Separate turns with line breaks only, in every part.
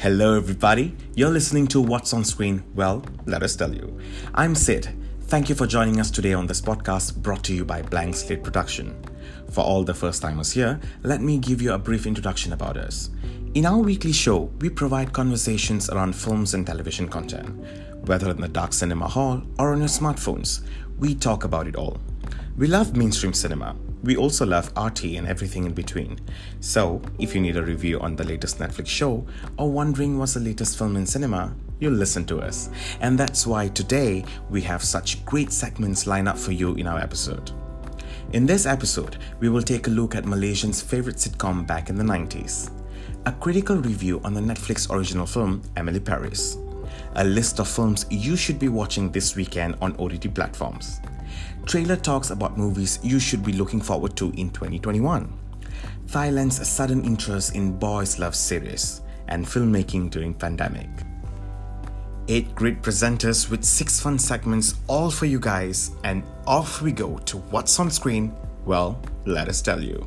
Hello, everybody. You're listening to What's on Screen? Well, let us tell you. I'm Sid. Thank you for joining us today on this podcast brought to you by Blank Slate Production. For all the first timers here, let me give you a brief introduction about us. In our weekly show, we provide conversations around films and television content. Whether in the dark cinema hall or on your smartphones, we talk about it all. We love mainstream cinema. We also love RT and everything in between. So, if you need a review on the latest Netflix show or wondering what's the latest film in cinema, you'll listen to us. And that's why today we have such great segments lined up for you in our episode. In this episode, we will take a look at Malaysians' favorite sitcom back in the 90s, a critical review on the Netflix original film Emily Paris, a list of films you should be watching this weekend on OTT platforms. Trailer talks about movies you should be looking forward to in 2021. Thailand's sudden interest in boys love series and filmmaking during pandemic. Eight great presenters with six fun segments all for you guys and off we go to what's on screen. Well, let us tell you.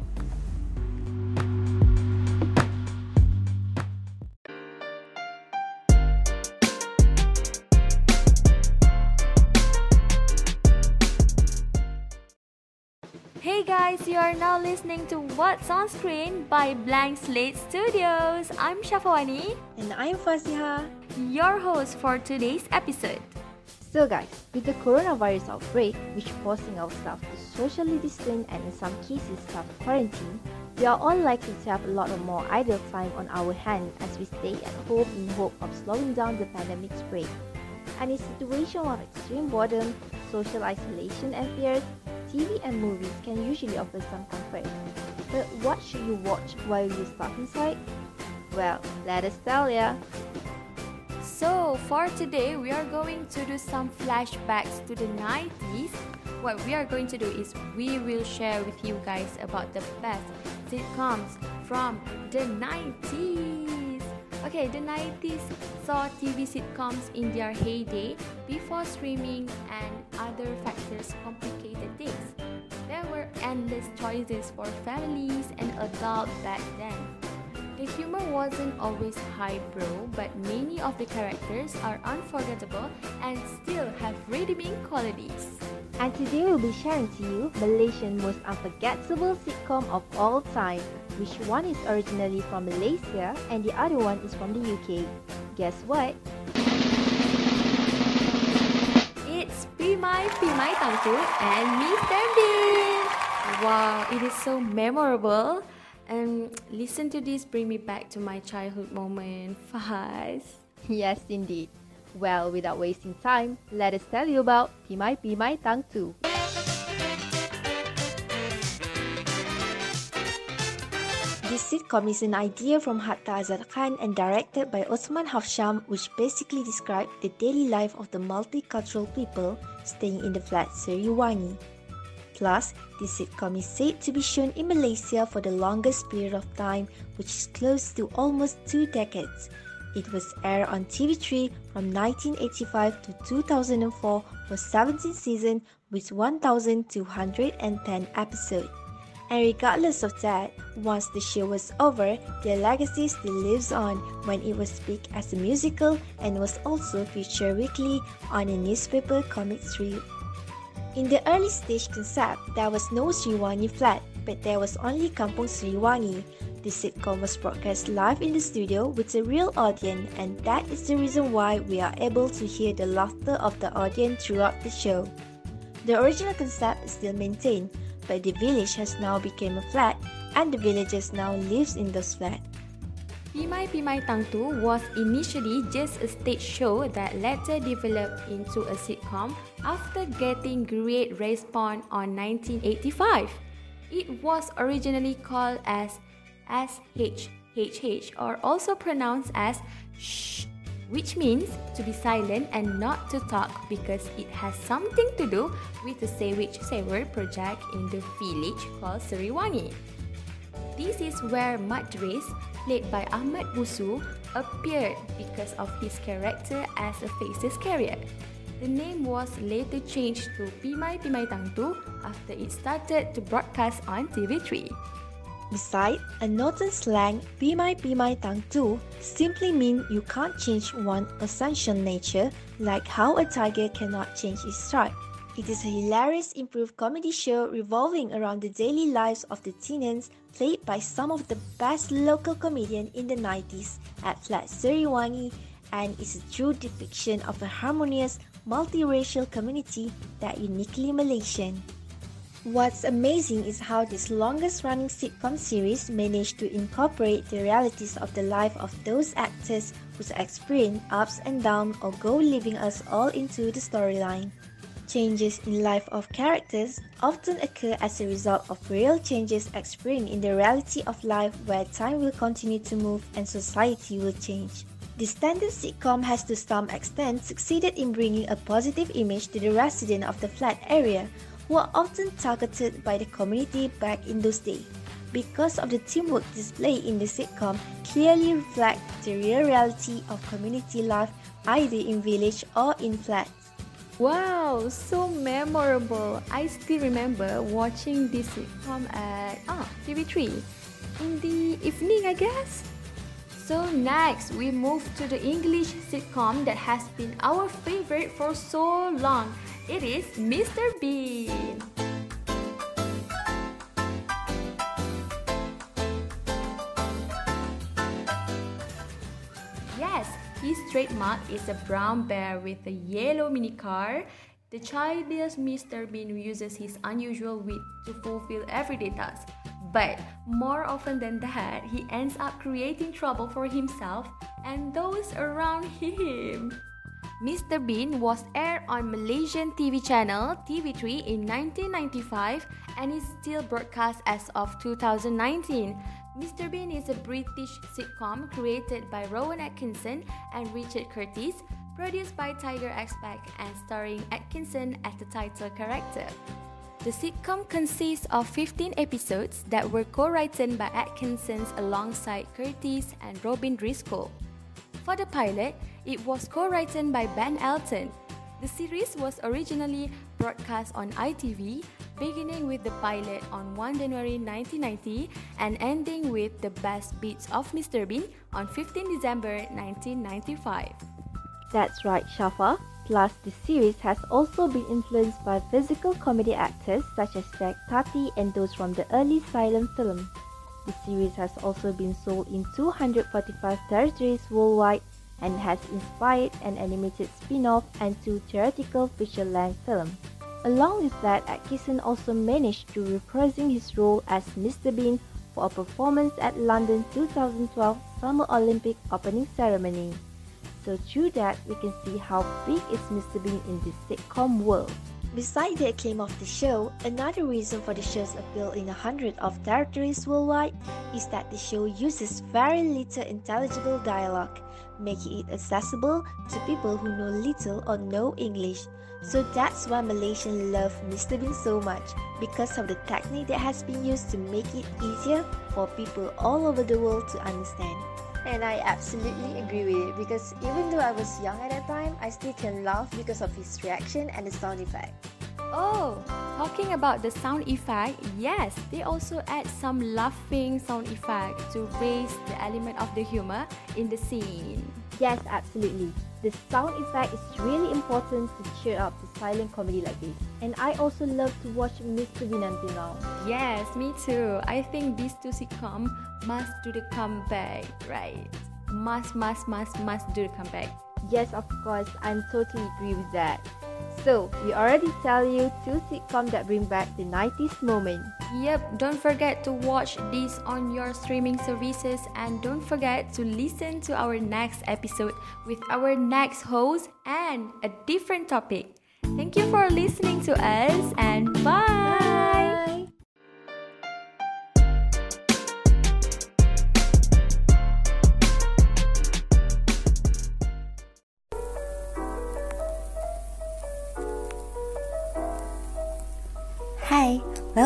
Are now listening to What's on Screen by Blank Slate Studios. I'm Shafawani,
And I'm Fasiha.
your host for today's episode.
So guys, with the coronavirus outbreak, which forcing our staff to socially distance and in some cases self quarantine, we are all likely to have a lot of more idle time on our hands as we stay at home in hope of slowing down the pandemic spread. And in situation of extreme boredom, social isolation and fears, TV and movies can usually offer some comfort. But what should you watch while you're stuck inside? Well, let us tell ya.
So, for today, we are going to do some flashbacks to the 90s. What we are going to do is we will share with you guys about the best sitcoms from the 90s. Okay, the 90s saw TV sitcoms in their heyday before streaming and other factors complicated things. There were endless choices for families and adults back then. The humor wasn't always highbrow, but many of the characters are unforgettable and still have redeeming qualities.
And today we'll be sharing to you Malaysian most unforgettable sitcom of all time, which one is originally from Malaysia and the other one is from the UK. Guess what?
It's Pimai Pimai Tangtu and Mr. Bean. Wow, it is so memorable. And listen to this bring me back to my childhood moment. Fast.
Yes, indeed. Well, without wasting time, let us tell you about Pimai Pimai Tang This sitcom is an idea from Hatta Azad Khan and directed by Othman Hafsham, which basically describes the daily life of the multicultural people staying in the flat Seriwangi. Plus, this sitcom is said to be shown in Malaysia for the longest period of time, which is close to almost two decades. It was aired on TV3 from 1985 to 2004 for 17 seasons with 1,210 episodes. And regardless of that, once the show was over, their legacy still lives on when it was picked as a musical and was also featured weekly on a newspaper comic strip. In the early stage concept, there was no Sriwangi flat, but there was only Kampung Sriwangi. The sitcom was broadcast live in the studio with a real audience, and that is the reason why we are able to hear the laughter of the audience throughout the show. The original concept is still maintained, but the village has now become a flat, and the villagers now lives in those flats.
Pimai Pimai Tangtu was initially just a stage show that later developed into a sitcom after getting great response on 1985. It was originally called as SHHH or also pronounced as shh, which means to be silent and not to talk because it has something to do with the Sewage Saver project in the village called Seriwangi. This is where Madris, played by Ahmad Busu, appeared because of his character as a faceless carrier. The name was later changed to Pimai Pimai Tangtu after it started to broadcast on TV3.
Besides, a northern slang, be my be my tang tu, simply mean you can't change one essential nature, like how a tiger cannot change its stripe. It is a hilarious improved comedy show revolving around the daily lives of the tenants played by some of the best local comedians in the 90s at Flat Seriwangi and is a true depiction of a harmonious, multiracial community that uniquely Malaysian. What's amazing is how this longest running sitcom series managed to incorporate the realities of the life of those actors whose experience ups and downs or go leaving us all into the storyline. Changes in life of characters often occur as a result of real changes experienced in the reality of life where time will continue to move and society will change. The standard sitcom has to some extent succeeded in bringing a positive image to the residents of the flat area who are often targeted by the community back in those days. Because of the teamwork displayed in the sitcom clearly reflect the real reality of community life either in village or in flats.
Wow, so memorable. I still remember watching this sitcom at ah, TV3 in the evening, I guess. So next, we move to the English sitcom that has been our favorite for so long. It is Mr. Bean. Yes, his trademark is a brown bear with a yellow mini car. The childish Mr. Bean uses his unusual wit to fulfill everyday tasks. But more often than that, he ends up creating trouble for himself and those around him. Mr. Bean was aired on Malaysian TV channel TV3 in 1995 and is still broadcast as of 2019. Mr. Bean is a British sitcom created by Rowan Atkinson and Richard Curtis, produced by Tiger Aspect and starring Atkinson as the title character. The sitcom consists of 15 episodes that were co-written by Atkinson alongside Curtis and Robin Driscoll. For the pilot, it was co-written by Ben Elton. The series was originally broadcast on ITV, beginning with the pilot on 1 January 1990 and ending with the best bits of Mr. Bean on 15 December 1995.
That's right, Shafa. Plus, the series has also been influenced by physical comedy actors such as Jacques Tati and those from the early silent film. The series has also been sold in 245 territories worldwide and has inspired an animated spin-off and two theatrical feature-length films. Along with that, Atkinson also managed to reprising his role as Mr. Bean for a performance at London 2012 Summer Olympic opening ceremony. So through that, we can see how big is Mr. Bean in this sitcom world. Besides the acclaim of the show, another reason for the show's appeal in a hundred of territories worldwide is that the show uses very little intelligible dialogue, making it accessible to people who know little or no English. So that's why Malaysians love Mr. Bean so much because of the technique that has been used to make it easier for people all over the world to understand. And I absolutely agree with it because even though I was young at that time, I still can laugh because of his reaction and the sound effect.
Oh, talking about the sound effect, yes, they also add some laughing sound effect to raise the element of the humor in the scene.
Yes, absolutely. The sound effect is really important to cheer up the silent comedy like this. And I also love to watch Mr. Bean until now.
Yes, me too. I think these two sitcom must do the comeback, right? Must, must, must, must do the comeback.
Yes, of course, I'm totally agree with that. So, we already tell you two sitcom that bring back the 90s moment.
Yep, don't forget to watch this on your streaming services and don't forget to listen to our next episode with our next host and a different topic. Thank you for listening to us and bye.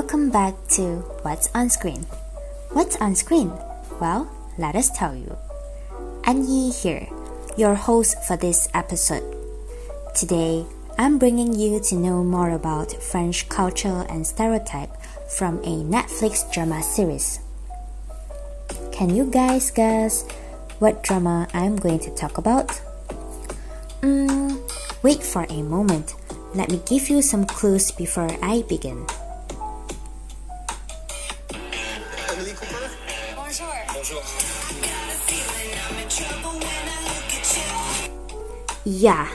Welcome back to What's on Screen. What's on screen? Well, let us tell you. Anyi here, your host for this episode. Today, I'm bringing you to know more about French culture and stereotype from a Netflix drama series. can you guys guess what drama I'm going to talk about? Mm, wait for a moment. Let me give you some clues before I begin. Yeah,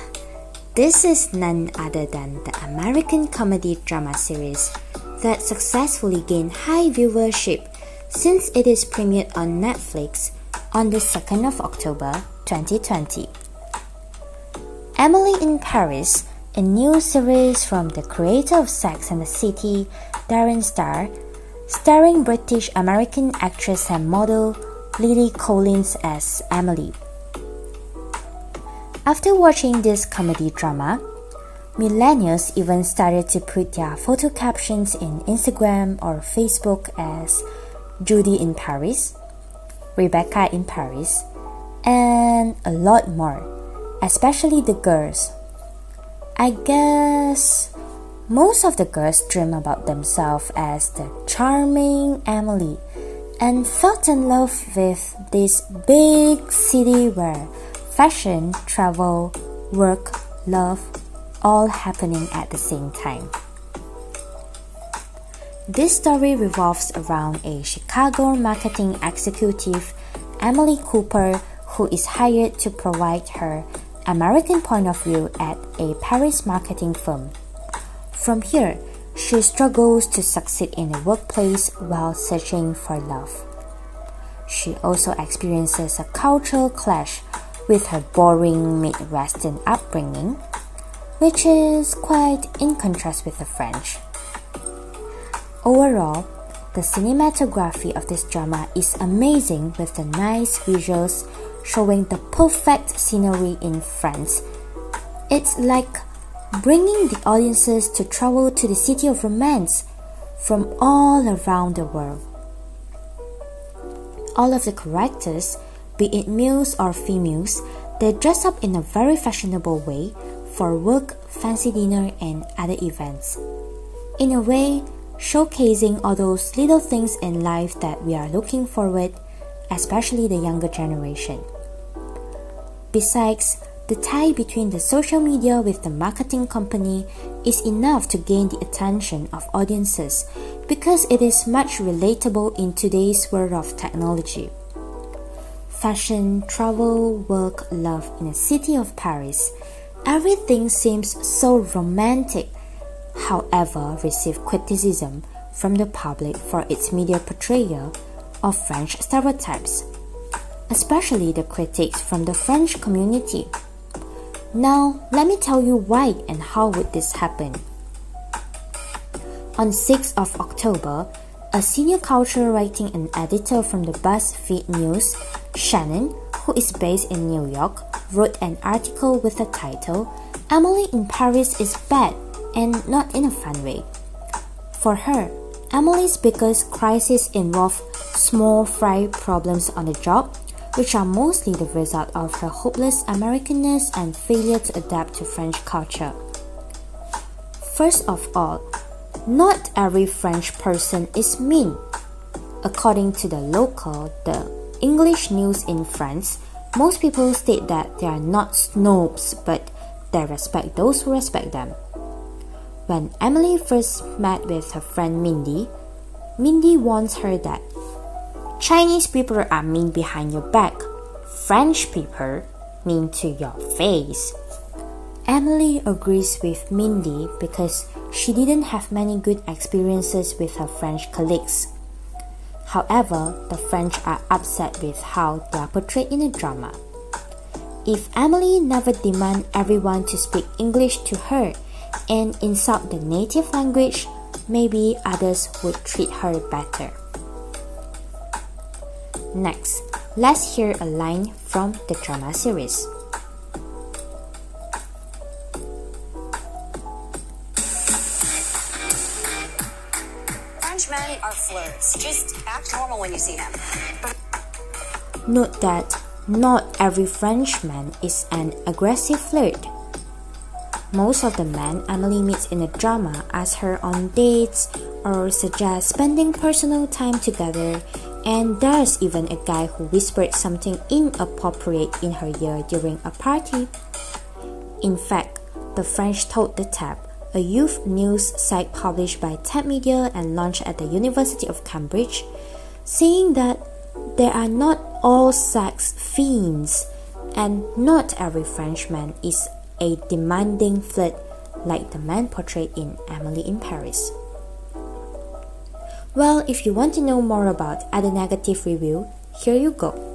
this is none other than the American comedy drama series that successfully gained high viewership since it is premiered on Netflix on the 2nd of October 2020. Emily in Paris, a new series from the creator of Sex and the City, Darren Star, starring British American actress and model Lily Collins as Emily. After watching this comedy drama, millennials even started to put their photo captions in Instagram or Facebook as Judy in Paris, Rebecca in Paris, and a lot more, especially the girls. I guess most of the girls dream about themselves as the charming Emily and felt in love with this big city where fashion, travel, work, love, all happening at the same time. This story revolves around a Chicago marketing executive, Emily Cooper, who is hired to provide her American point of view at a Paris marketing firm. From here, she struggles to succeed in the workplace while searching for love. She also experiences a cultural clash with her boring Midwestern upbringing, which is quite in contrast with the French. Overall, the cinematography of this drama is amazing with the nice visuals showing the perfect scenery in France. It's like bringing the audiences to travel to the city of romance from all around the world. All of the characters, be it males or females, they dress up in a very fashionable way for work, fancy dinner, and other events. In a way, showcasing all those little things in life that we are looking forward, especially the younger generation. Besides, the tie between the social media with the marketing company is enough to gain the attention of audiences because it is much relatable in today's world of technology. Fashion, travel, work, love in a city of Paris, everything seems so romantic, however, receive criticism from the public for its media portrayal of French stereotypes, especially the critics from the French community. Now, let me tell you why and how would this happen. On 6th of October, a senior culture writing and editor from the BuzzFeed News, Shannon, who is based in New York, wrote an article with the title Emily in Paris is bad and not in a fun way. For her, Emily's biggest crisis involved small fry problems on the job, which are mostly the result of her hopeless Americanness and failure to adapt to French culture. First of all, not every French person is mean. According to the local, the English news in France, most people state that they are not snobs, but they respect those who respect them. When Emily first met with her friend Mindy, Mindy warns her that Chinese people are mean behind your back, French people mean to your face. Emily agrees with Mindy because she didn't have many good experiences with her French colleagues. However, the French are upset with how they are portrayed in the drama. If Emily never demand everyone to speak English to her and insult the native language, maybe others would treat her better. Next, let's hear a line from the drama series.
Just act normal when you see them.
Note that not every Frenchman is an aggressive flirt. Most of the men Emily meets in the drama ask her on dates or suggest spending personal time together And there's even a guy who whispered something inappropriate in her ear during a party. In fact, the French told the Tab, a youth news site published by Tab Media and launched at the University of Cambridge, saying that there are not all sex fiends and not every Frenchman is a demanding flirt like the man portrayed in Emily in Paris. Well, if you want to know more about other negative review, here you go.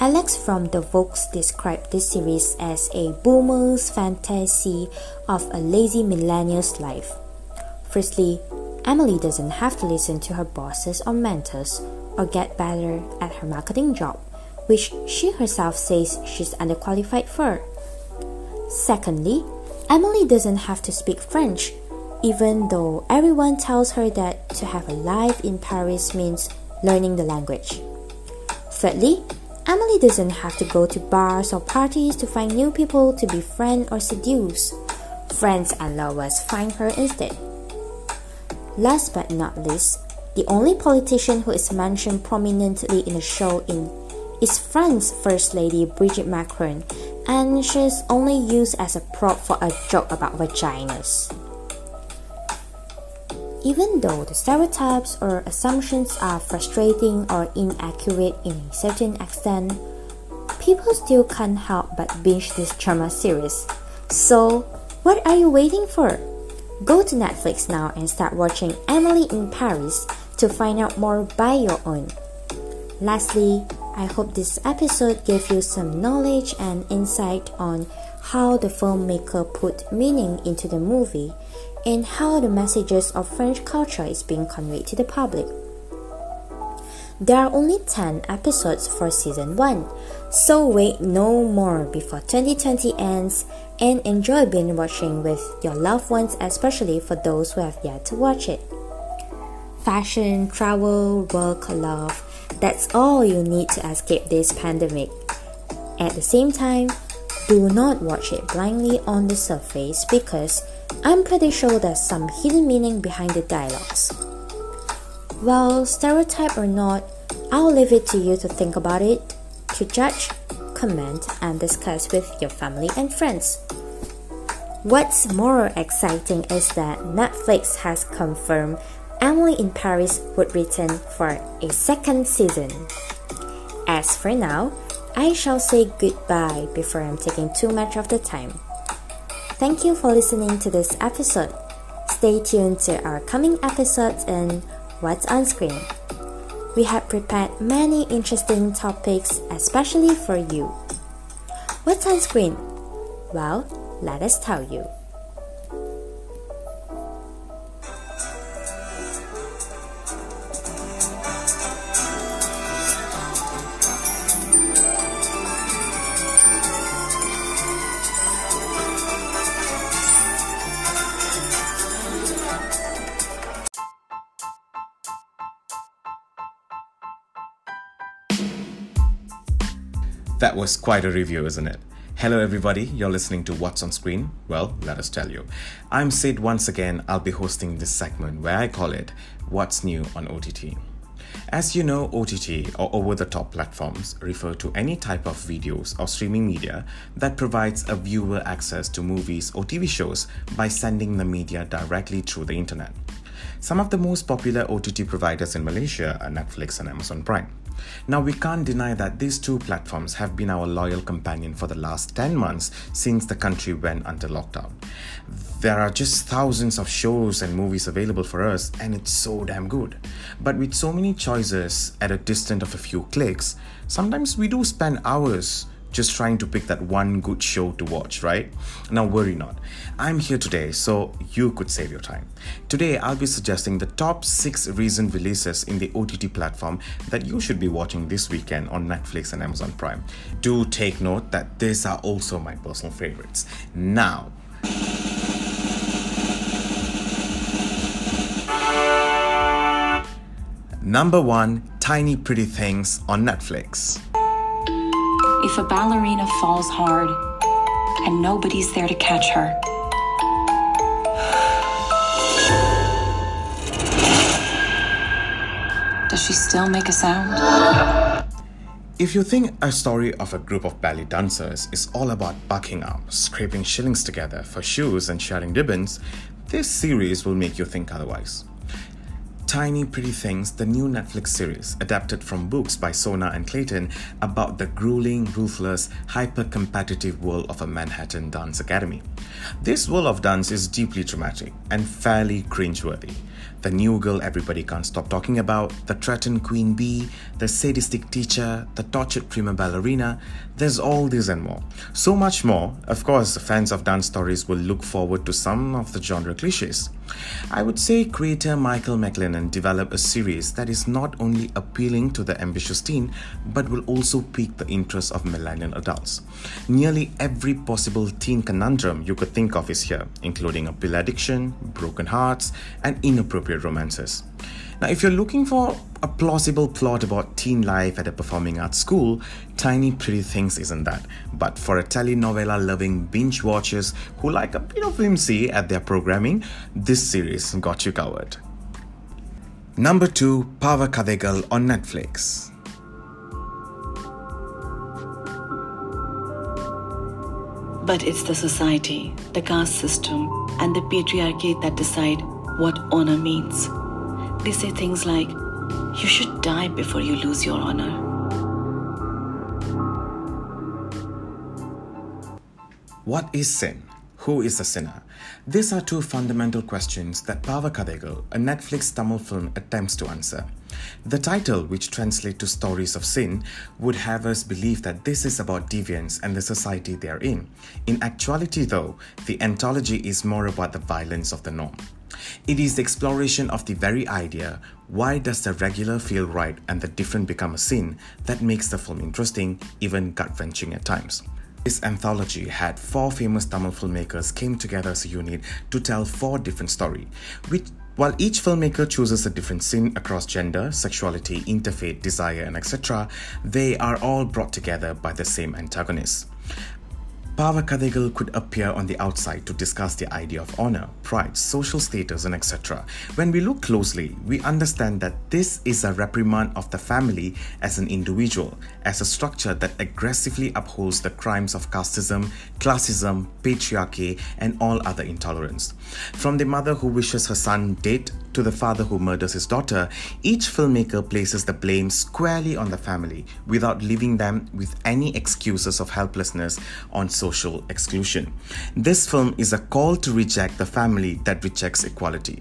Alex from The Vox described this series as a boomer's fantasy of a lazy millennial's life. Firstly, Emily doesn't have to listen to her bosses or mentors or get better at her marketing job, which she herself says she's underqualified for. Secondly, Emily doesn't have to speak French, even though everyone tells her that to have a life in Paris means learning the language. Thirdly, Emily doesn't have to go to bars or parties to find new people to befriend or seduce. Friends and lovers find her instead. Last but not least, the only politician who is mentioned prominently in the show in is France's First Lady Brigitte Macron, and she's only used as a prop for a joke about vaginas. Even though the stereotypes or assumptions are frustrating or inaccurate in a certain extent, people still can't help but binge this drama series. So, what are you waiting for? Go to Netflix now and start watching Emily in Paris to find out more by your own. Lastly, I hope this episode gave you some knowledge and insight on how the filmmaker put meaning into the movie and how the messages of French culture is being conveyed to the public. There are only 10 episodes for season 1, so wait no more before 2020 ends and enjoy binge watching with your loved ones, especially for those who have yet to watch it. Fashion, travel, work, love that's all you need to escape this pandemic. At the same time, do not watch it blindly on the surface because I'm pretty sure there's some hidden meaning behind the dialogues. Well, stereotype or not, I'll leave it to you to think about it, to judge, comment, and discuss with your family and friends. What's more exciting is that Netflix has confirmed Emily in Paris would return for a second season. As for now, I shall say goodbye before I'm taking too much of the time. Thank you for listening to this episode. Stay tuned to our coming episodes in What's on Screen. We have prepared many interesting topics, especially for you. What's on screen? Well, let us tell you.
That was quite a review, isn't it? Hello, everybody. You're listening to What's on Screen? Well, let us tell you. I'm Sid once again. I'll be hosting this segment where I call it What's New on OTT. As you know, OTT or over the top platforms refer to any type of videos or streaming media that provides a viewer access to movies or TV shows by sending the media directly through the internet. Some of the most popular OTT providers in Malaysia are Netflix and Amazon Prime. Now, we can't deny that these two platforms have been our loyal companion for the last 10 months since the country went under lockdown. There are just thousands of shows and movies available for us, and it's so damn good. But with so many choices at a distance of a few clicks, sometimes we do spend hours just trying to pick that one good show to watch, right? Now, worry not. I'm here today so you could save your time. Today, I'll be suggesting the top six recent releases in the OTT platform that you should be watching this weekend on Netflix and Amazon Prime. Do take note that these are also my personal favorites. Now, Number one, Tiny Pretty Things on Netflix.
If a ballerina falls hard and nobody's there to catch her, Does she still make a sound?
If you think a story of a group of ballet dancers is all about bucking up, scraping shillings together for shoes and sharing ribbons, this series will make you think otherwise. Tiny Pretty Things, the new Netflix series, adapted from books by Sona and Clayton about the grueling, ruthless, hyper competitive world of a Manhattan dance academy. This world of dance is deeply dramatic and fairly cringeworthy the new girl everybody can't stop talking about, the threatened queen bee, the sadistic teacher, the tortured prima ballerina. There's all this and more. So much more. Of course, fans of dance stories will look forward to some of the genre cliches. I would say creator Michael MacLennan developed a series that is not only appealing to the ambitious teen, but will also pique the interest of millennial adults. Nearly every possible teen conundrum you could think of is here, including a pill addiction, broken hearts, and inappropriate romances. Now, if you're looking for a plausible plot about teen life at a performing arts school, Tiny Pretty Things isn't that. But for a telenovela loving binge watchers who like a bit of whimsy at their programming, this series got you covered. Number 2 Paava Kadhaigal on Netflix.
But it's the society, the caste system, and the patriarchy that decide what honor means. They say things like, you should die before you lose your honor.
What is sin? Who is a sinner? These are two fundamental questions that Paava Kadhaigal, a Netflix Tamil film, attempts to answer. The title, which translates to Stories of Sin, would have us believe that this is about deviance and the society they are in. In actuality, though, the anthology is more about the violence of the norm. It is the exploration of the very idea why does the regular feel right and the different become a sin that makes the film interesting, even gut wrenching at times. This anthology had four famous Tamil filmmakers came together as a unit to tell four different stories, which while each filmmaker chooses a different sin across gender, sexuality, interfaith, desire, and etc., they are all brought together by the same antagonist. Kadhaigal could appear on the outside to discuss the idea of honor, pride, social status, and etc. When we look closely, we understand that this is a reprimand of the family as an individual, as a structure that aggressively upholds the crimes of casteism, classism, patriarchy, and all other intolerance. From the mother who wishes her son dead to the father who murders his daughter, each filmmaker places the blame squarely on the family without leaving them with any excuses of helplessness on social exclusion. This film is a call to reject the family that rejects equality.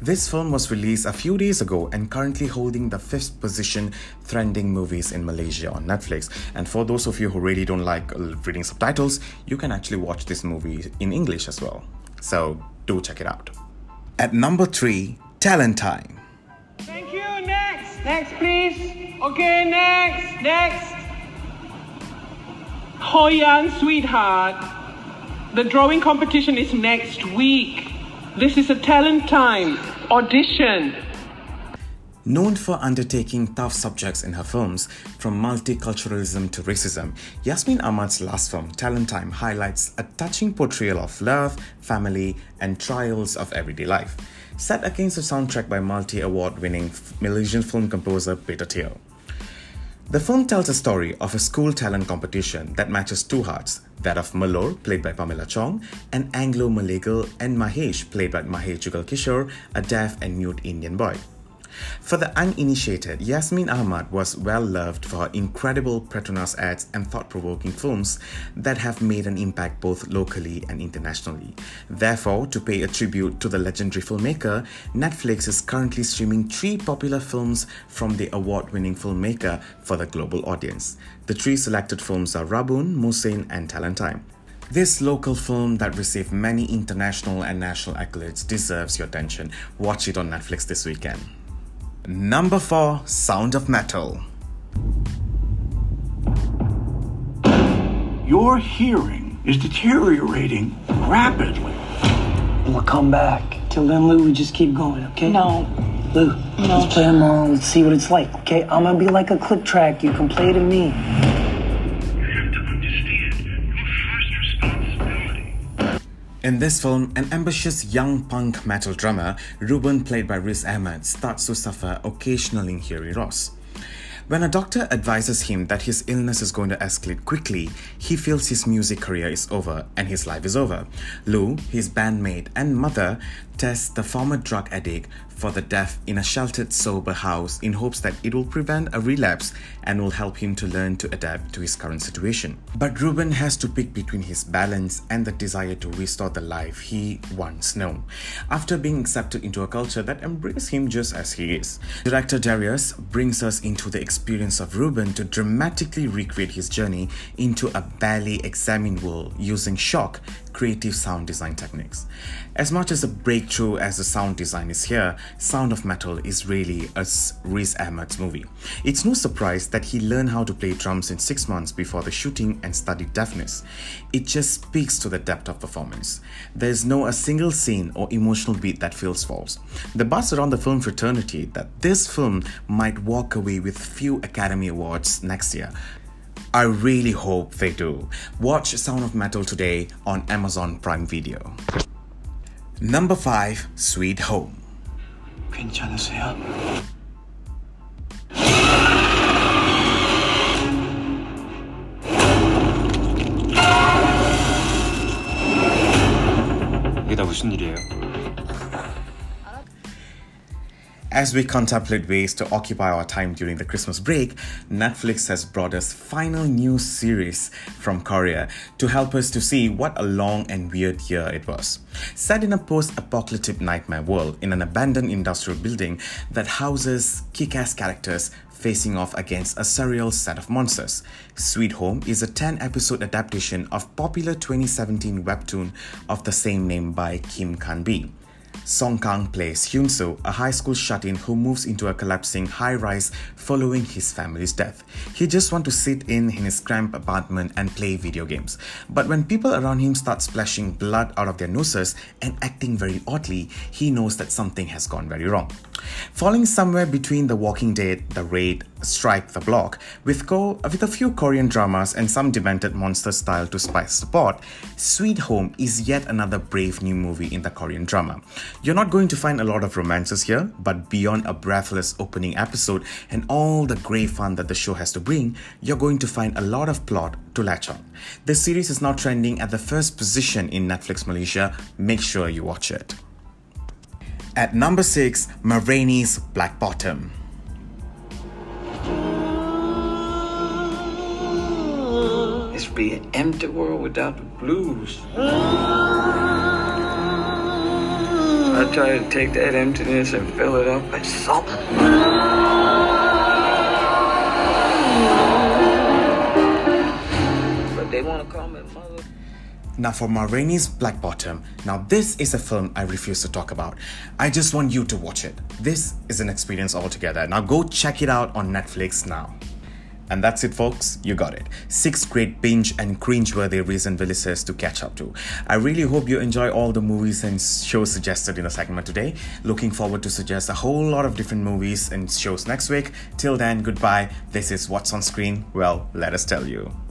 This film was released a few days ago and currently holding the fifth position trending movies in Malaysia on Netflix. And for those of you who really don't like uh, reading subtitles, you can actually watch this movie in English as well. So do check it out. At number three, Talentime.
Thank you. Next. Next, please. Okay, next. Next. Hoyan, sweetheart. The drawing competition is next week. This is a talent time audition.
Known for undertaking tough subjects in her films, from multiculturalism to racism, Yasmin Ahmad's last film, Talentime, highlights a touching portrayal of love, family, and trials of everyday life, set against a soundtrack by multi award winning Malaysian film composer Peter Teo. The film tells a story of a school talent competition that matches two hearts that of Melur, played by Pamela Chong, and Anglo Malay girl, and Mahesh, played by Mahesh Jugal Kishore, a deaf and mute Indian boy. For the uninitiated, Yasmin Ahmad was well loved for her incredible Petronas ads and thought provoking films that have made an impact both locally and internationally. Therefore, to pay a tribute to the legendary filmmaker, Netflix is currently streaming three popular films from the award winning filmmaker for the global audience. The three selected films are Rabun, Mukhsin, and Talentime. This local film that received many international and national accolades deserves your attention. Watch it on Netflix this weekend. Number 4 Sound of Metal.
Your hearing is deteriorating rapidly.
We'll come back. Till then, Lou, we just keep going, okay?
No.
Lou,
No.
let's play them all. Let's see what it's like, okay? I'm gonna be like a click track. You can play to me.
In this film, an ambitious young punk metal drummer, Ruben, played by Riz Ahmed, starts to suffer occasional hearing loss. When a doctor advises him that his illness is going to escalate quickly, he feels his music career is over and his life is over. Lou, his bandmate and mother, test the former drug addict for the deaf in a sheltered sober house in hopes that it will prevent a relapse and will help him to learn to adapt to his current situation. But Ruben has to pick between his balance and the desire to restore the life he once knew. After being accepted into a culture that embraces him just as he is, director Darius brings us into the experience of Ruben to dramatically recreate his journey into a barely examined world using shock creative sound design techniques. As much as a breakthrough as the sound design is here, Sound of Metal is really a Riz Ahmed's movie. It's no surprise that he learned how to play drums in six months before the shooting and studied deafness. It just speaks to the depth of performance. There's no a single scene or emotional beat that feels false. The buzz around the film fraternity that this film might walk away with few Academy Awards next year I really hope they do. Watch Sound of Metal today on Amazon Prime Video. Number 5 Sweet Home.
괜찮으세요?
이게 다 무슨 일이에요?
As we contemplate ways to occupy our time during the Christmas break, Netflix has brought us final new series from Korea to help us to see what a long and weird year it was. Set in a post-apocalyptic nightmare world in an abandoned industrial building that houses kick-ass characters facing off against a surreal set of monsters. Sweet Home is a 10-episode adaptation of popular 2017 webtoon of the same name by Kim Kan-bi. Song Kang plays Hyun Soo, a high school shut-in who moves into a collapsing high-rise following his family's death. He just wants to sit in, his cramped apartment and play video games. But when people around him start splashing blood out of their noses and acting very oddly, he knows that something has gone very wrong. Falling somewhere between The Walking Dead, The Raid, Strike the Block, with, co- with a few Korean dramas and some demented monster style to spice the pot, Sweet Home is yet another brave new movie in the Korean drama. You're not going to find a lot of romances here, but beyond a breathless opening episode and all the great fun that the show has to bring, you're going to find a lot of plot to latch on. This series is now trending at the first position in Netflix Malaysia. Make sure you watch it. At number 6, Ma Rainey's Black Bottom.
This would be an empty world without the blues. I try to take that emptiness and fill it up with salt. But they want to call me mother.
Now, for Ma Black Bottom, now this is a film I refuse to talk about. I just want you to watch it. This is an experience altogether. Now, go check it out on Netflix now. And that's it, folks. You got it. Six great binge and cringe-worthy recent releases to catch up to. I really hope you enjoy all the movies and shows suggested in the segment today. Looking forward to suggest a whole lot of different movies and shows next week. Till then, goodbye. This is What's on Screen. Well, let us tell you.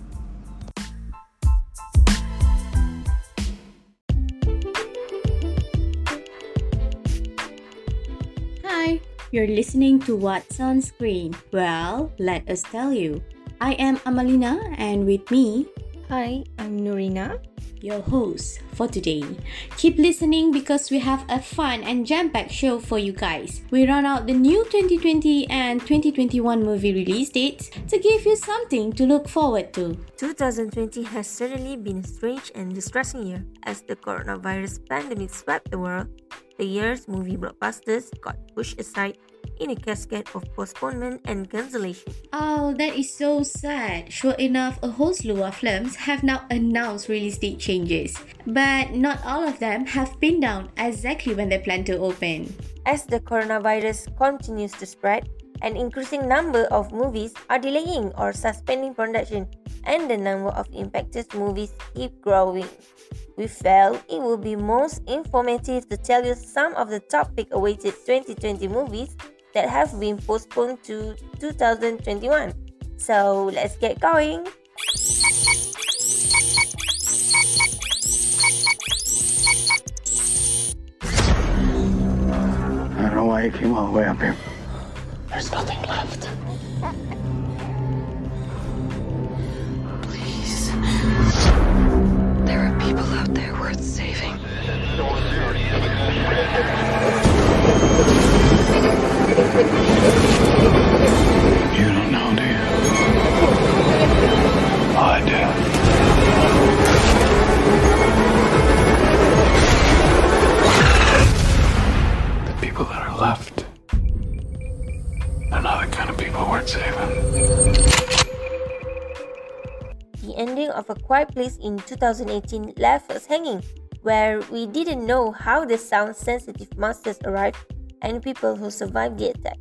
You're listening to What's on Screen. Well, let us tell you. I am Amalina, and with me,
Hi, I'm Norina,
your host for today. Keep listening because we have a fun and jam-packed show for you guys. We run out the new 2020 and 2021 movie release dates to give you something to look forward to.
2020 has certainly been a strange and distressing year as the coronavirus pandemic swept the world. The year's movie blockbusters got pushed aside in a cascade of postponement and cancellation.
Oh, that is so sad. Sure enough, a whole slew of films have now announced release date changes. But not all of them have pinned down exactly when they plan to open.
As the coronavirus continues to spread, an increasing number of movies are delaying or suspending production, and the number of impacted movies keep growing. We felt it would be most informative to tell you some of the top pick awaited 2020 movies that have been postponed to 2021. So let's get going.
I don't know why you came all the way up here. There's nothing left.
Please. There are people out there worth saving.
You don't know, do you? I do. The people that are left, they're not the kind of people worth saving.
The ending of A Quiet Place in 2018 left us hanging, where we didn't know how the sound sensitive monsters arrived and people who survived the attack.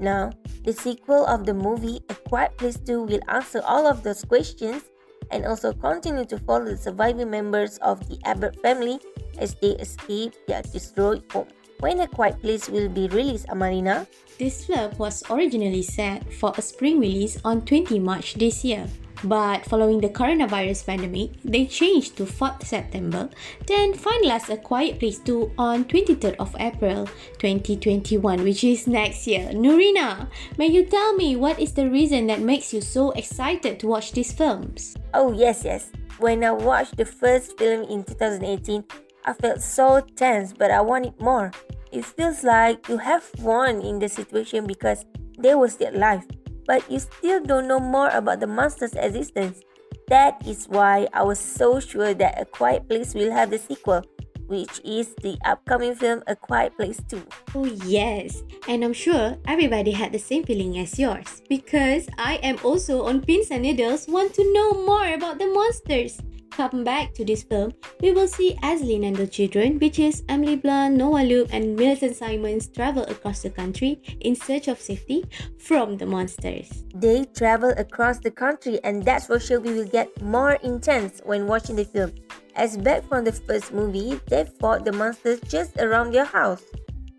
Now, the sequel of the movie A Quiet Place 2 will answer all of those questions and also continue to follow the surviving members of the Abbott family as they escape their destroyed home. When A Quiet Place will be released, Amarina?
This film was originally set for a spring release on 20 March this year. But following the coronavirus pandemic, they changed to 4th September, then finalized A Quiet Place 2 on 23rd of April 2021, which is next year. Nurina, may you tell me what is the reason that makes you so excited to watch these films?
Oh, yes, yes. When I watched the first film in 2018, I felt so tense, but I wanted more. It feels like you have won in the situation because they were still alive, but you still don't know more about the monster's existence. That is why I was so sure that A Quiet Place will have the sequel, which is the upcoming film A Quiet Place 2.
Oh, yes, and I'm sure everybody had the same feeling as yours because I am also on pins and needles want to know more about the monsters. Come back to this film, we will see Aislinn and the children, which is Emily Blunt, Noah Jupe, and Millicent Simmonds travel across the country in search of safety from the monsters.
They travel across the country, and that's for sure we will get more intense when watching the film. As back from the first movie, they fought the monsters just around their house.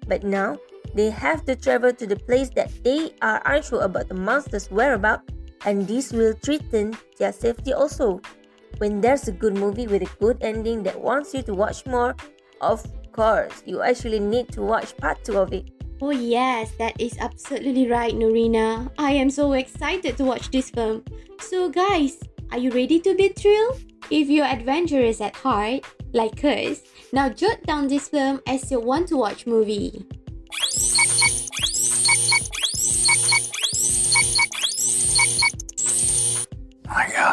But now, they have to travel to the place that they are unsure about the monster's whereabouts, and this will threaten their safety also. When there's a good movie with a good ending that wants you to watch more, of course, you actually need to watch part 2 of it.
Oh, yes, that is absolutely right, Norina. I am so excited to watch this film. So, guys, are you ready to be thrilled? If you're adventurous at heart, like us, now jot down this film as your want to watch movie.
My God.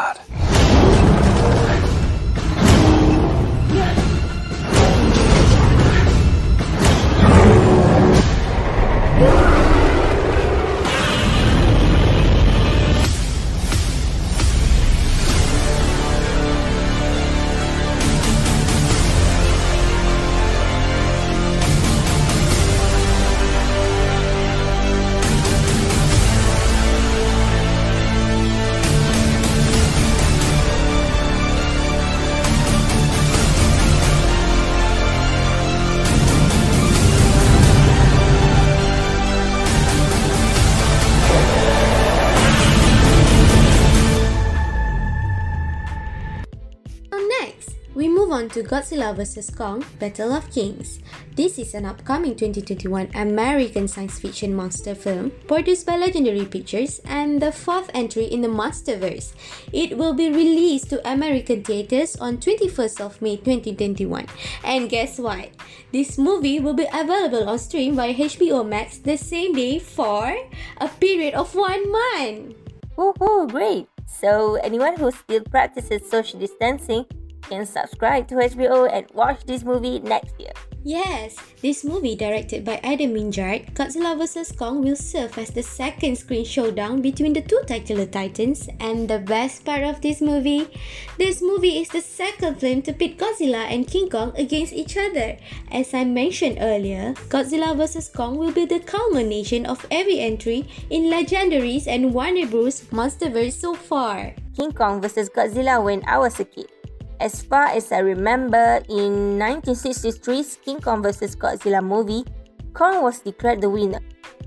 Godzilla vs. Kong Battle of Kings. This is an upcoming 2021 American science fiction monster film produced by Legendary Pictures and the fourth entry in the Monsterverse. It will be released to American theaters on 21st of May 2021. And guess what? This movie will be available on stream by HBO Max the same day for a period of one month.
Woohoo, great! So, anyone who still practices social distancing can subscribe to HBO and watch this movie next year.
Yes, this movie directed by Adam Wingard, Godzilla vs. Kong will serve as the second screen showdown between the two titular titans and the best part of this movie, this movie is the second film to pit Godzilla and King Kong against each other. As I mentioned earlier, Godzilla vs. Kong will be the culmination of every entry in Legendary's and Warner Bros. Monsterverse so far.
King Kong vs. Godzilla when I was a kid. As far as I remember, in 1963's King Kong vs. Godzilla movie, Kong was declared the winner.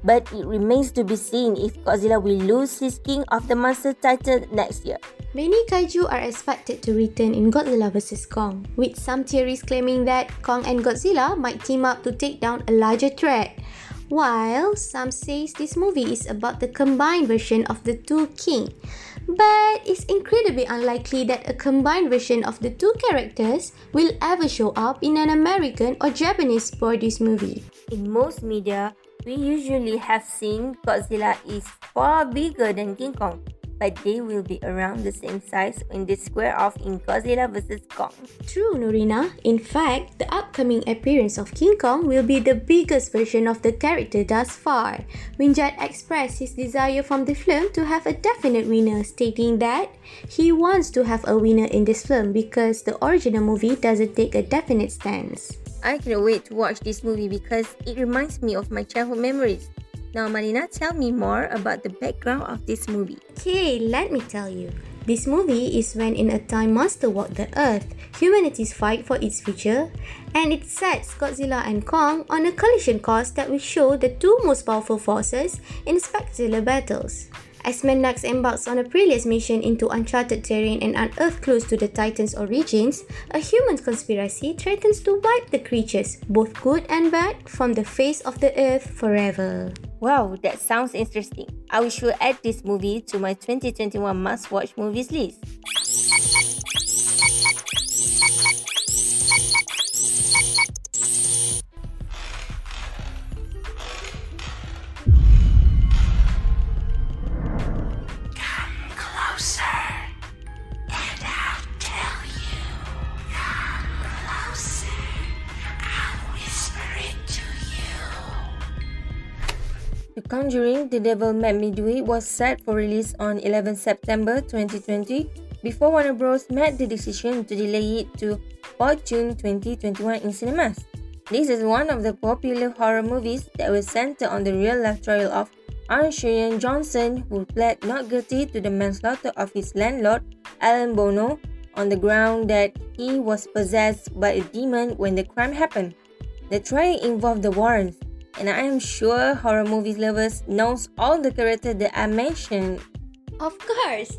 But it remains to be seen if Godzilla will lose his King of the Monster title next year.
Many kaiju are expected to return in Godzilla vs. Kong, with some theories claiming that Kong and Godzilla might team up to take down a larger threat. While some says this movie is about the combined version of the two king, but it's incredibly unlikely that a combined version of the two characters will ever show up in an American or Japanese produced movie.
In most media, we usually have seen Godzilla is far bigger than King Kong, but they will be around the same size when they square off in Godzilla vs. Kong.
True, Norina. In fact, the upcoming appearance of King Kong will be the biggest version of the character thus far. Wingard expressed his desire from the film to have a definite winner, stating that he wants to have a winner in this film because the original movie doesn't take a definite stance.
I can't wait to watch this movie because it reminds me of my childhood memories. Now, Marina, tell me more about the background of this movie.
Okay, let me tell you. This movie is when in a time monster walk the earth, humanity's fight for its future, and it sets Godzilla and Kong on a collision course that will show the two most powerful forces in spectacular battles. As Monarch embarks on a perilous mission into uncharted terrain and unearth clues to the Titan's origins, a human conspiracy threatens to wipe the creatures, both good and bad, from the face of the earth forever.
Wow, that sounds interesting. I will sure add this movie to my 2021 must-watch movies list. The Devil Made Me Do It was set for release on 11 September 2020 before Warner Bros. made the decision to delay it to 4 June 2021 in cinemas. This is one of the popular horror movies that was centered on the real-life trial of Arne Cheyenne Johnson who pled not guilty to the manslaughter of his landlord, Alan Bono, on the ground that he was possessed by a demon when the crime happened. The trial involved the Warrens, and I am sure horror movies lovers knows all the characters that I mentioned.
Of course!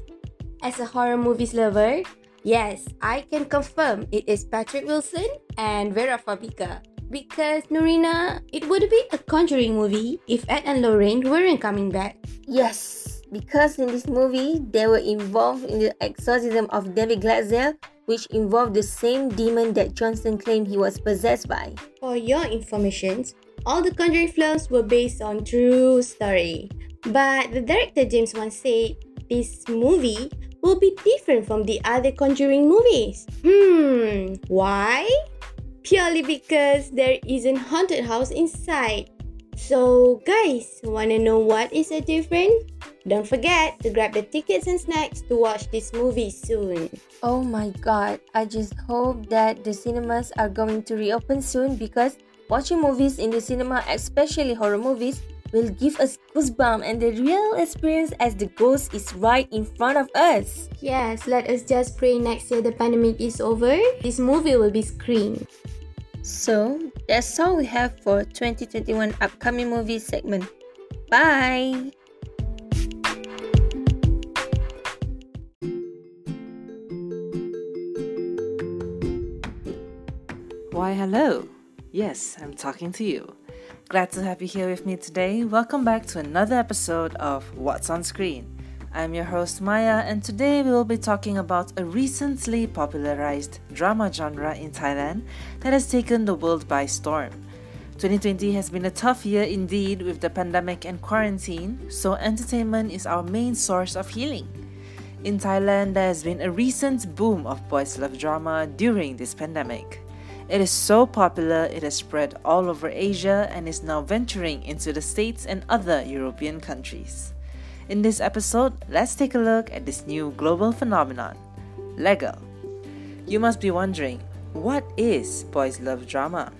As a horror movies lover, yes, I can confirm it is Patrick Wilson and Vera Farmiga. Because Norina, it would be a Conjuring movie if Ed and Lorraine weren't coming back.
Yes, because in this movie, they were involved in the exorcism of David Glatzel, which involved the same demon that Johnson claimed he was possessed by.
For your information, all the Conjuring films were based on true story. But the director James Wan said this movie will be different from the other Conjuring movies. Hmm, why? Purely because there is a haunted house inside. So guys, wanna know what is the different? Don't forget to grab the tickets and snacks to watch this movie soon.
Oh my god, I just hope that the cinemas are going to reopen soon because watching movies in the cinema, especially horror movies, will give us goosebumps and the real experience as the ghost is right in front of us.
Yes, let us just pray next year the pandemic is over. This movie will be screened.
So, that's all we have for 2021 upcoming movie segment. Bye!
Why, hello. Yes, I'm talking to you. Glad to have you here with me today. Welcome back to another episode of What's on Screen. I'm your host Maya, and today we will be talking about a recently popularized drama genre in Thailand that has taken the world by storm. 2020 has been a tough year indeed with the pandemic and quarantine, so entertainment is our main source of healing. In Thailand, there has been a recent boom of boys' love drama during this pandemic. It is so popular, it has spread all over Asia and is now venturing into the States and other European countries. In this episode, let's take a look at this new global phenomenon Lego. You must be wondering, what is boys' love drama?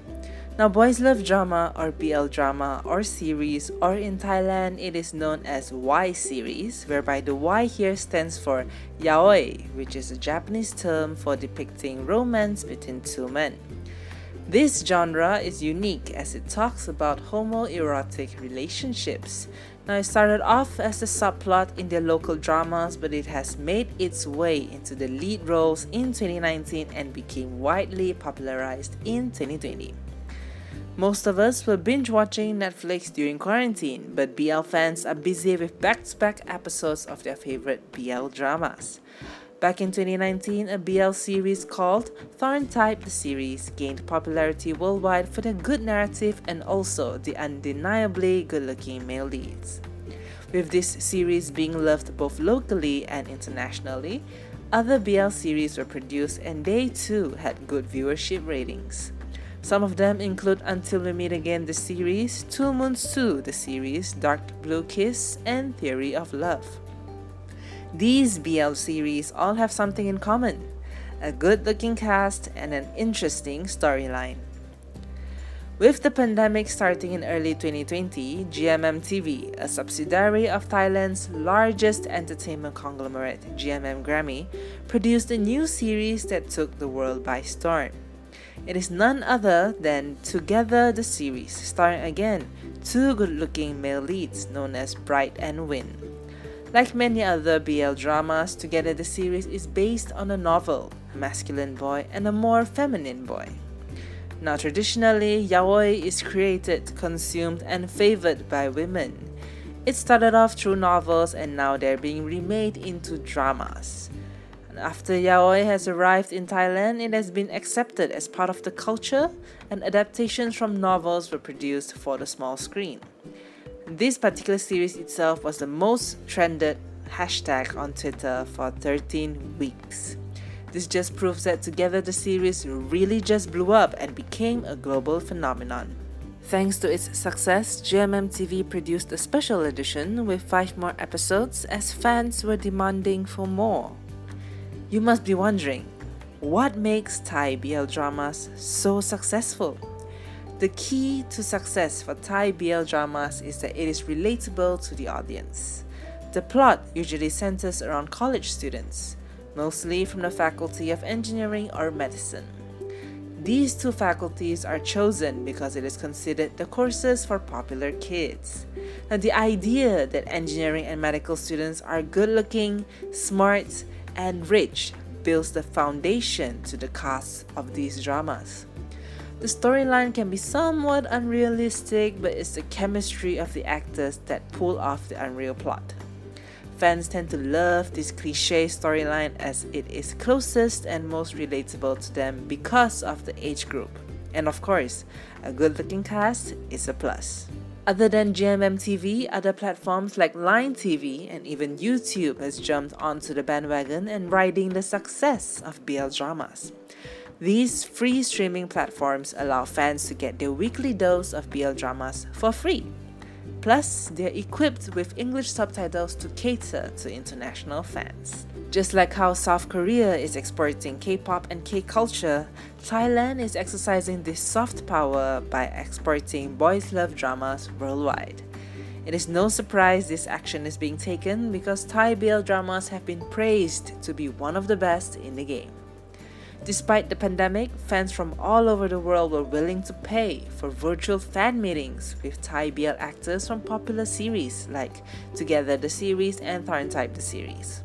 Now, boys' love drama or BL drama or series, or in Thailand, it is known as Y series, whereby the Y here stands for yaoi, which is a Japanese term for depicting romance between two men. This genre is unique as it talks about homoerotic relationships. Now, it started off as a subplot in their local dramas, but it has made its way into the lead roles in 2019 and became widely popularized in 2020. Most of us were binge watching Netflix during quarantine, but BL fans are busy with back to back episodes of their favorite BL dramas. Back in 2019, a BL series called TharnType the series gained popularity worldwide for their good narrative and also the undeniably good looking male leads. With this series being loved both locally and internationally, other BL series were produced and they too had good viewership ratings. Some of them include Until We Meet Again the series, Two Moons 2 the series, Dark Blue Kiss, and Theory of Love. These BL series all have something in common a good looking cast and an interesting storyline. With the pandemic starting in early 2020, GMM TV, a subsidiary of Thailand's largest entertainment conglomerate, GMM Grammy, produced a new series that took the world by storm. It is none other than Together the series, starring again two good looking male leads known as Bright and Win. Like many other BL dramas, Together the series is based on a novel, a masculine boy and a more feminine boy. Now, traditionally, yaoi is created, consumed, and favored by women. It started off through novels and now they're being remade into dramas. After yaoi has arrived in Thailand, it has been accepted as part of the culture, and adaptations from novels were produced for the small screen. This particular series itself was the most trended hashtag on Twitter for 13 weeks. This just proves that together the series really just blew up and became a global phenomenon. Thanks to its success, GMM TV produced a special edition with 5 more episodes as fans were demanding for more. You must be wondering, what makes Thai BL dramas so successful? The key to success for Thai BL dramas is that it is relatable to the audience. The plot usually centers around college students, mostly from the Faculty of Engineering or Medicine. These two faculties are chosen because it is considered the courses for popular kids. Now, the idea that engineering and medical students are good looking, smart, and rich builds the foundation to the cast of these dramas. The storyline can be somewhat unrealistic, but it's the chemistry of the actors that pull off the unreal plot. Fans tend to love this cliche storyline as it is closest and most relatable to them because of the age group. And of course, a good looking cast is a plus. Other than GMM TV, other platforms like Line TV and even YouTube has jumped onto the bandwagon and riding the success of BL dramas. These free streaming platforms allow fans to get their weekly dose of BL dramas for free. Plus, they're equipped with English subtitles to cater to international fans. Just like how South Korea is exporting K pop and K culture, Thailand is exercising this soft power by exporting boys' love dramas worldwide. It is no surprise this action is being taken because Thai BL dramas have been praised to be one of the best in the game. Despite the pandemic, fans from all over the world were willing to pay for virtual fan meetings with Thai BL actors from popular series like Together the series and TharnType the series.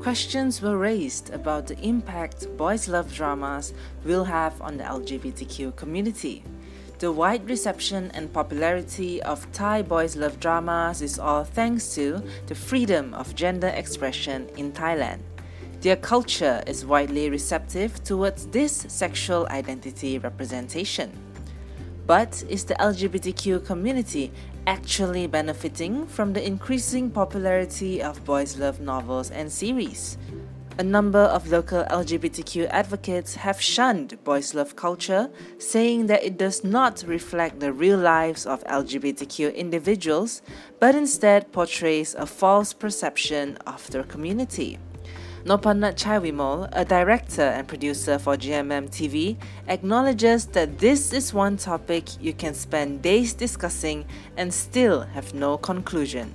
Questions were raised about the impact boys' love dramas will have on the LGBTQ community. The wide reception and popularity of Thai boys' love dramas is all thanks to the freedom of gender expression in Thailand. Their culture is widely receptive towards this sexual identity representation. But is the LGBTQ community actually benefiting from the increasing popularity of boys' love novels and series. A number of local LGBTQ advocates have shunned boys' love culture, saying that it does not reflect the real lives of LGBTQ individuals, but instead portrays a false perception of their community. Nopannat Chaiwimal, a director and producer for GMM TV, acknowledges that this is one topic you can spend days discussing and still have no conclusion.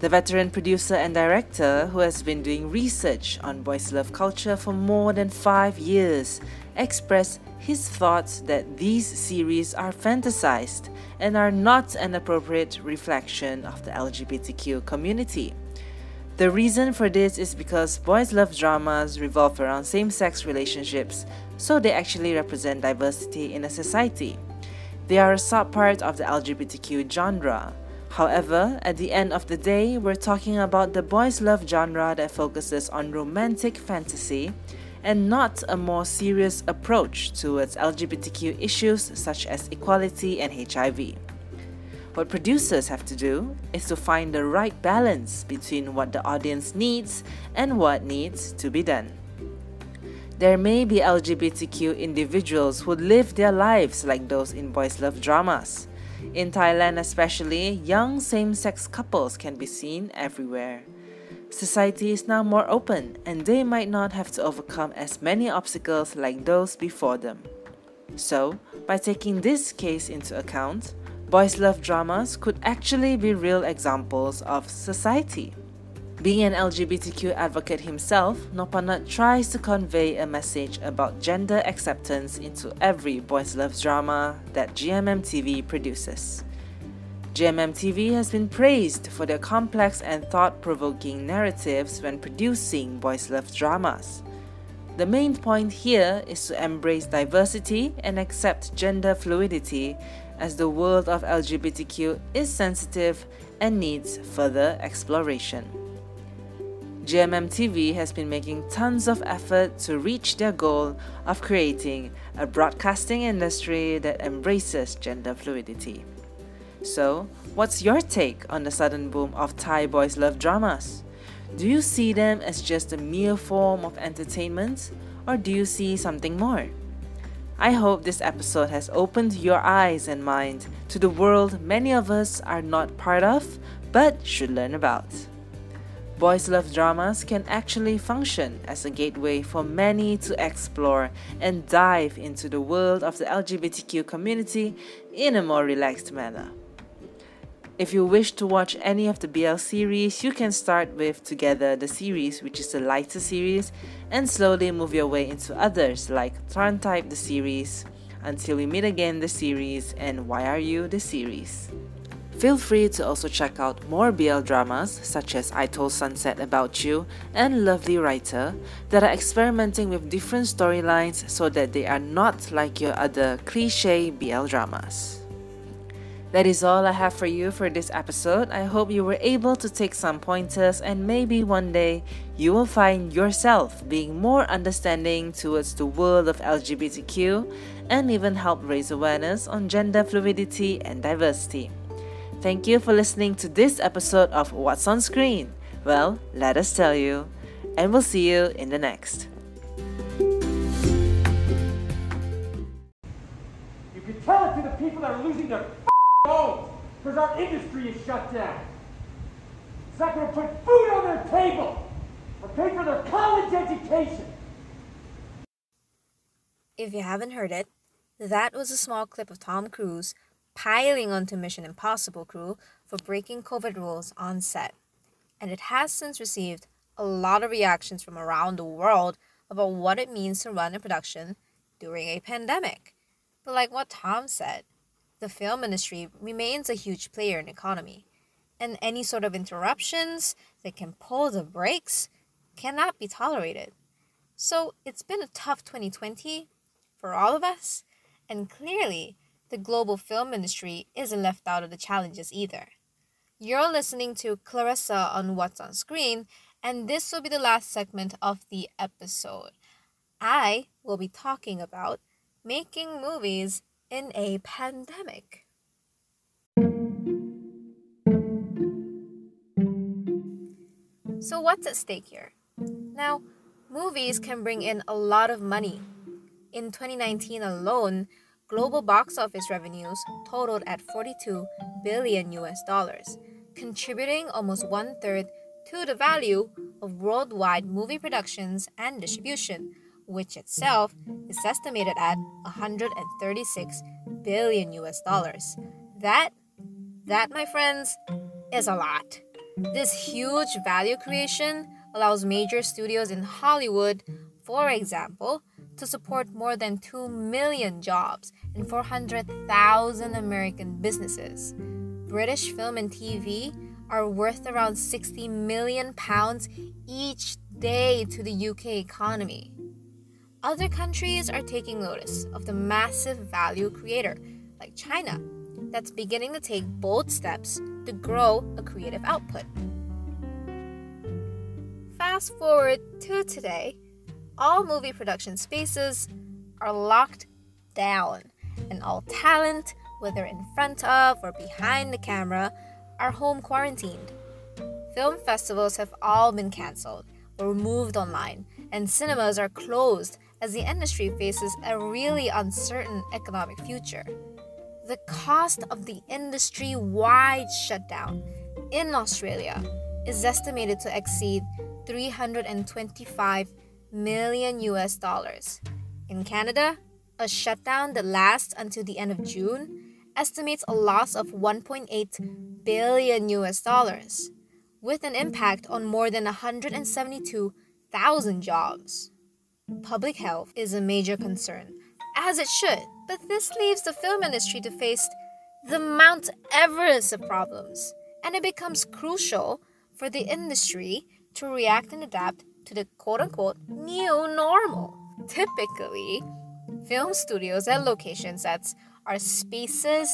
The veteran producer and director, who has been doing research on boys' love culture for more than five years, expressed his thoughts that these series are fantasized and are not an appropriate reflection of the LGBTQ community. The reason for this is because boys' love dramas revolve around same sex relationships, so they actually represent diversity in a society. They are a subpart of the LGBTQ genre. However, at the end of the day, we're talking about the boys' love genre that focuses on romantic fantasy and not a more serious approach towards LGBTQ issues such as equality and HIV. What producers have to do is to find the right balance between what the audience needs and what needs to be done. There may be LGBTQ individuals who live their lives like those in boys' love dramas. In Thailand, especially, young same sex couples can be seen everywhere. Society is now more open, and they might not have to overcome as many obstacles like those before them. So, by taking this case into account, boys' love dramas could actually be real examples of society. Being an LGBTQ advocate himself, Nopanat tries to convey a message about gender acceptance into every boys' love drama that GMM TV produces. GMM TV has been praised for their complex and thought provoking narratives when producing boys' love dramas. The main point here is to embrace diversity and accept gender fluidity as the world of LGBTQ is sensitive and needs further exploration. GMM TV has been making tons of effort to reach their goal of creating a broadcasting industry that embraces gender fluidity. So, what's your take on the sudden boom of Thai boys' love dramas? Do you see them as just a mere form of entertainment, or do you see something more? I hope this episode has opened your eyes and mind to the world many of us are not part of but should learn about. Boys Love dramas can actually function as a gateway for many to explore and dive into the world of the LGBTQ community in a more relaxed manner. If you wish to watch any of the BL series, you can start with Together the series, which is the lighter series, and slowly move your way into others like TharnType the series, Until We Meet Again the series, and Why Are You the series. Feel free to also check out more BL dramas such as I Told Sunset About You and Lovely Writer that are experimenting with different storylines so that they are not like your other cliche BL dramas. That is all I have for you for this episode. I hope you were able to take some pointers and maybe one day you will find yourself being more understanding towards the world of LGBTQ and even help raise awareness on gender fluidity and diversity. Thank you for listening to this episode of What's on Screen. Well, let us tell you, and we'll see you in the next.
You can tell it to the people that are losing their because our industry is shut down. It's not going to put food on their table or pay for their college education.
If you haven't heard it, that was a small clip of Tom Cruise piling onto Mission Impossible crew for breaking COVID rules on set. And it has since received a lot of reactions from around the world about what it means to run a production during a pandemic. But like what Tom said, the film industry remains a huge player in the economy, and any sort of interruptions that can pull the brakes cannot be tolerated. So it's been a tough 2020 for all of us, and clearly the global film industry isn't left out of the challenges either. You're listening to Clarissa on What's on Screen, and this will be the last segment of the episode. I will be talking about making movies in a pandemic. So, what's at stake here? Now, movies can bring in a lot of money. In 2019 alone, global box office revenues totaled at 42 billion US dollars, contributing almost one third to the value of worldwide movie productions and distribution, which itself is estimated at 136 billion US dollars. That, that, my friends, is a lot. This huge value creation allows major studios in Hollywood, for example, to support more than 2 million jobs and 400,000 American businesses. British film and TV are worth around 60 million pounds each day to the UK economy. Other countries are taking notice of the massive value creator, like China, that's beginning to take bold steps to grow a creative output. Fast forward to today, all movie production spaces are locked down, and all talent, whether in front of or behind the camera, are home quarantined. Film festivals have all been cancelled or moved online, and cinemas are closed as the industry faces a really uncertain economic future. The cost of the industry wide shutdown in Australia is estimated to exceed 325 million US dollars. In Canada, a shutdown that lasts until the end of June estimates a loss of 1.8 billion US dollars, with an impact on more than 172,000 jobs. Public health is a major concern, as it should, but this leaves the film industry to face the Mount Everest of problems, and it becomes crucial for the industry to react and adapt to the quote unquote new normal. Typically, film studios and location sets are spaces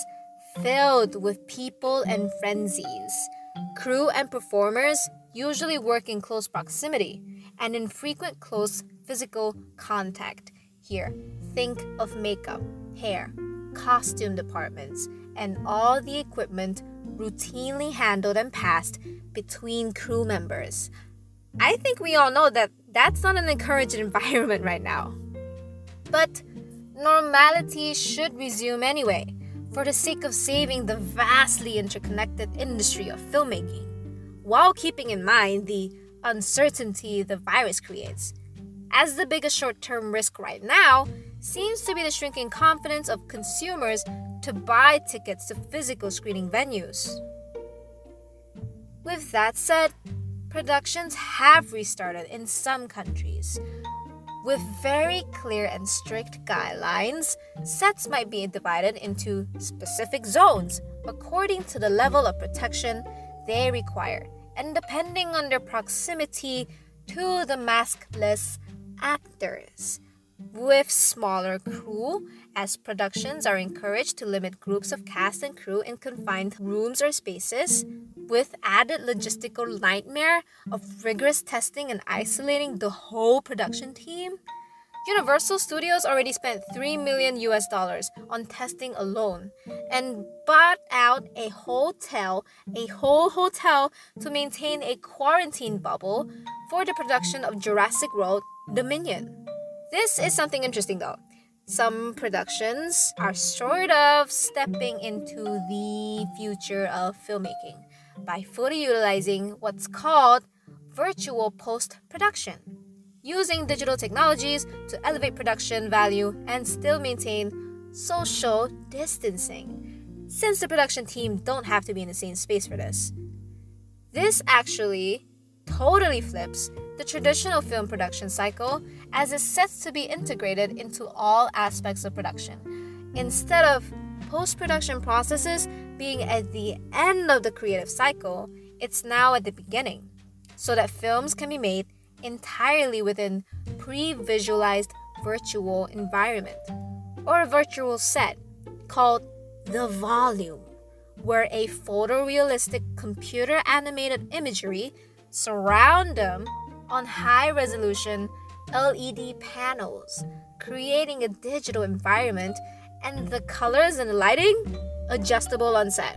filled with people and frenzies. Crew and performers usually work in close proximity and in frequent close physical contact. Here, think of makeup, hair, costume departments, and all the equipment routinely handled and passed between crew members. I think we all know that that's not an encouraged environment right now. But normality should resume anyway, for the sake of saving the vastly interconnected industry of filmmaking, while keeping in mind the uncertainty the virus creates. As the biggest short term risk right now seems to be the shrinking confidence of consumers to buy tickets to physical screening venues. With that said, productions have restarted in some countries. With very clear and strict guidelines, sets might be divided into specific zones according to the level of protection they require and depending on their proximity to the maskless actors. With smaller crew, as productions are encouraged to limit groups of cast and crew in confined rooms or spaces, with added logistical nightmare of rigorous testing and isolating the whole production team, Universal Studios already spent 3 million US dollars on testing alone and bought out a hotel, a whole hotel to maintain a quarantine bubble for the production of Jurassic World Dominion. This is something interesting though. Some productions are sort of stepping into the future of filmmaking by fully utilizing what's called virtual post production, using digital technologies to elevate production value and still maintain social distancing, since the production team don't have to be in the same space for this. This actually totally flips the traditional film production cycle as it sets to be integrated into all aspects of production. Instead of post production processes being at the end of the creative cycle, it's now at the beginning, so that films can be made entirely within pre visualized virtual environment or a virtual set called the volume, where a photorealistic computer animated imagery surround them on high resolution LED panels, creating a digital environment and the colors and the lighting adjustable on set.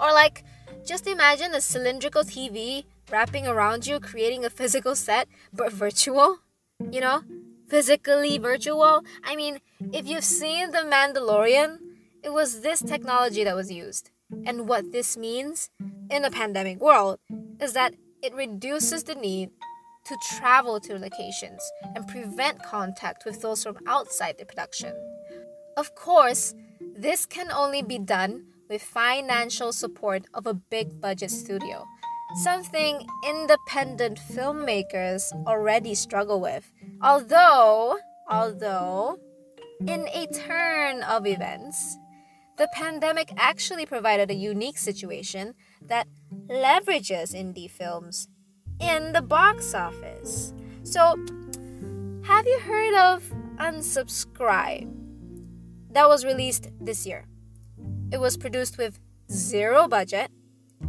Or, like, just imagine a cylindrical TV wrapping around you, creating a physical set, but virtual. You know? Physically virtual. I mean, if you've seen The Mandalorian, it was this technology that was used. And what this means in a pandemic world is that it reduces the need to travel to locations and prevent contact with those from outside the production. Of course, this can only be done with financial support of a big budget studio, something independent filmmakers already struggle with. Although, although, in a turn of events, the pandemic actually provided a unique situation that leverages indie films in the box office. So, have you heard of Unsubscribe? that was released this year. It was produced with zero budget,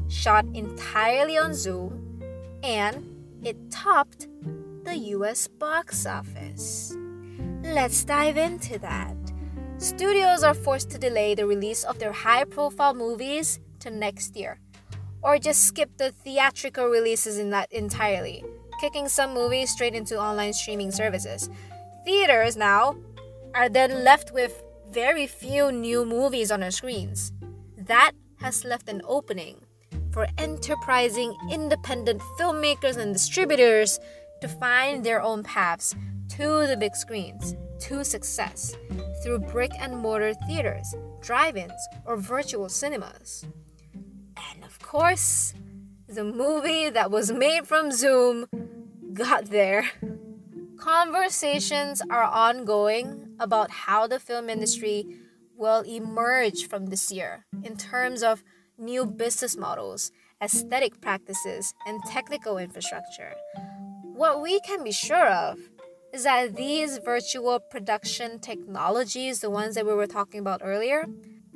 shot entirely on Zoom, and it topped the US box office. Let's dive into that. Studios are forced to delay the release of their high profile movies to next year, or just skip the theatrical releases in that entirely, kicking some movies straight into online streaming services. Theaters now are then left with very few new movies on their screens. That has left an opening for enterprising independent filmmakers and distributors to find their own paths to the big screens, to success, through brick and mortar theaters, drive ins, or virtual cinemas. And of course, the movie that was made from Zoom got there. Conversations are ongoing about how the film industry will emerge from this year in terms of new business models, aesthetic practices, and technical infrastructure. What we can be sure of is that these virtual production technologies, the ones that we were talking about earlier,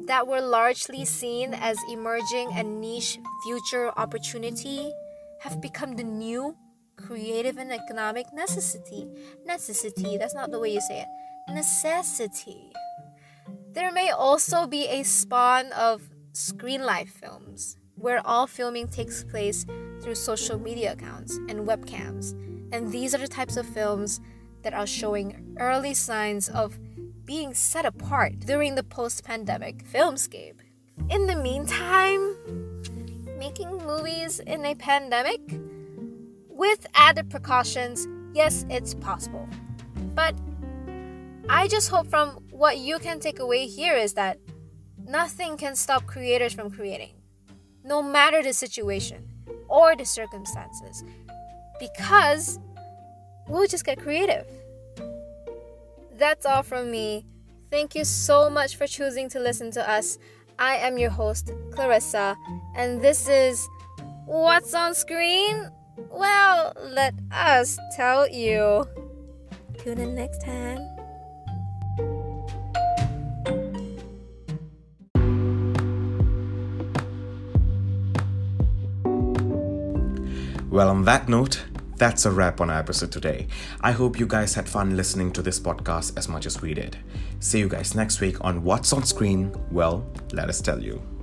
that were largely seen as emerging and niche future opportunity, have become the new creative and economic necessity. Necessity, that's not the way you say it. Necessity. There may also be a spawn of screen life films, where all filming takes place through social media accounts and webcams. And these are the types of films that are showing early signs of being set apart during the post pandemic filmscape. In the meantime, making movies in a pandemic with added precautions, yes, it's possible. But I just hope from what you can take away here is that nothing can stop creators from creating, no matter the situation or the circumstances, because we'll just get creative. That's all from me. Thank you so much for choosing to listen to us. I am your host, Clarissa, and this is What's on Screen? Well, let us tell you. Tune in next time.
Well, on that note, that's a wrap on our episode today. I hope you guys had fun listening to this podcast as much as we did. See you guys next week on What's on Screen? Well, let us tell you.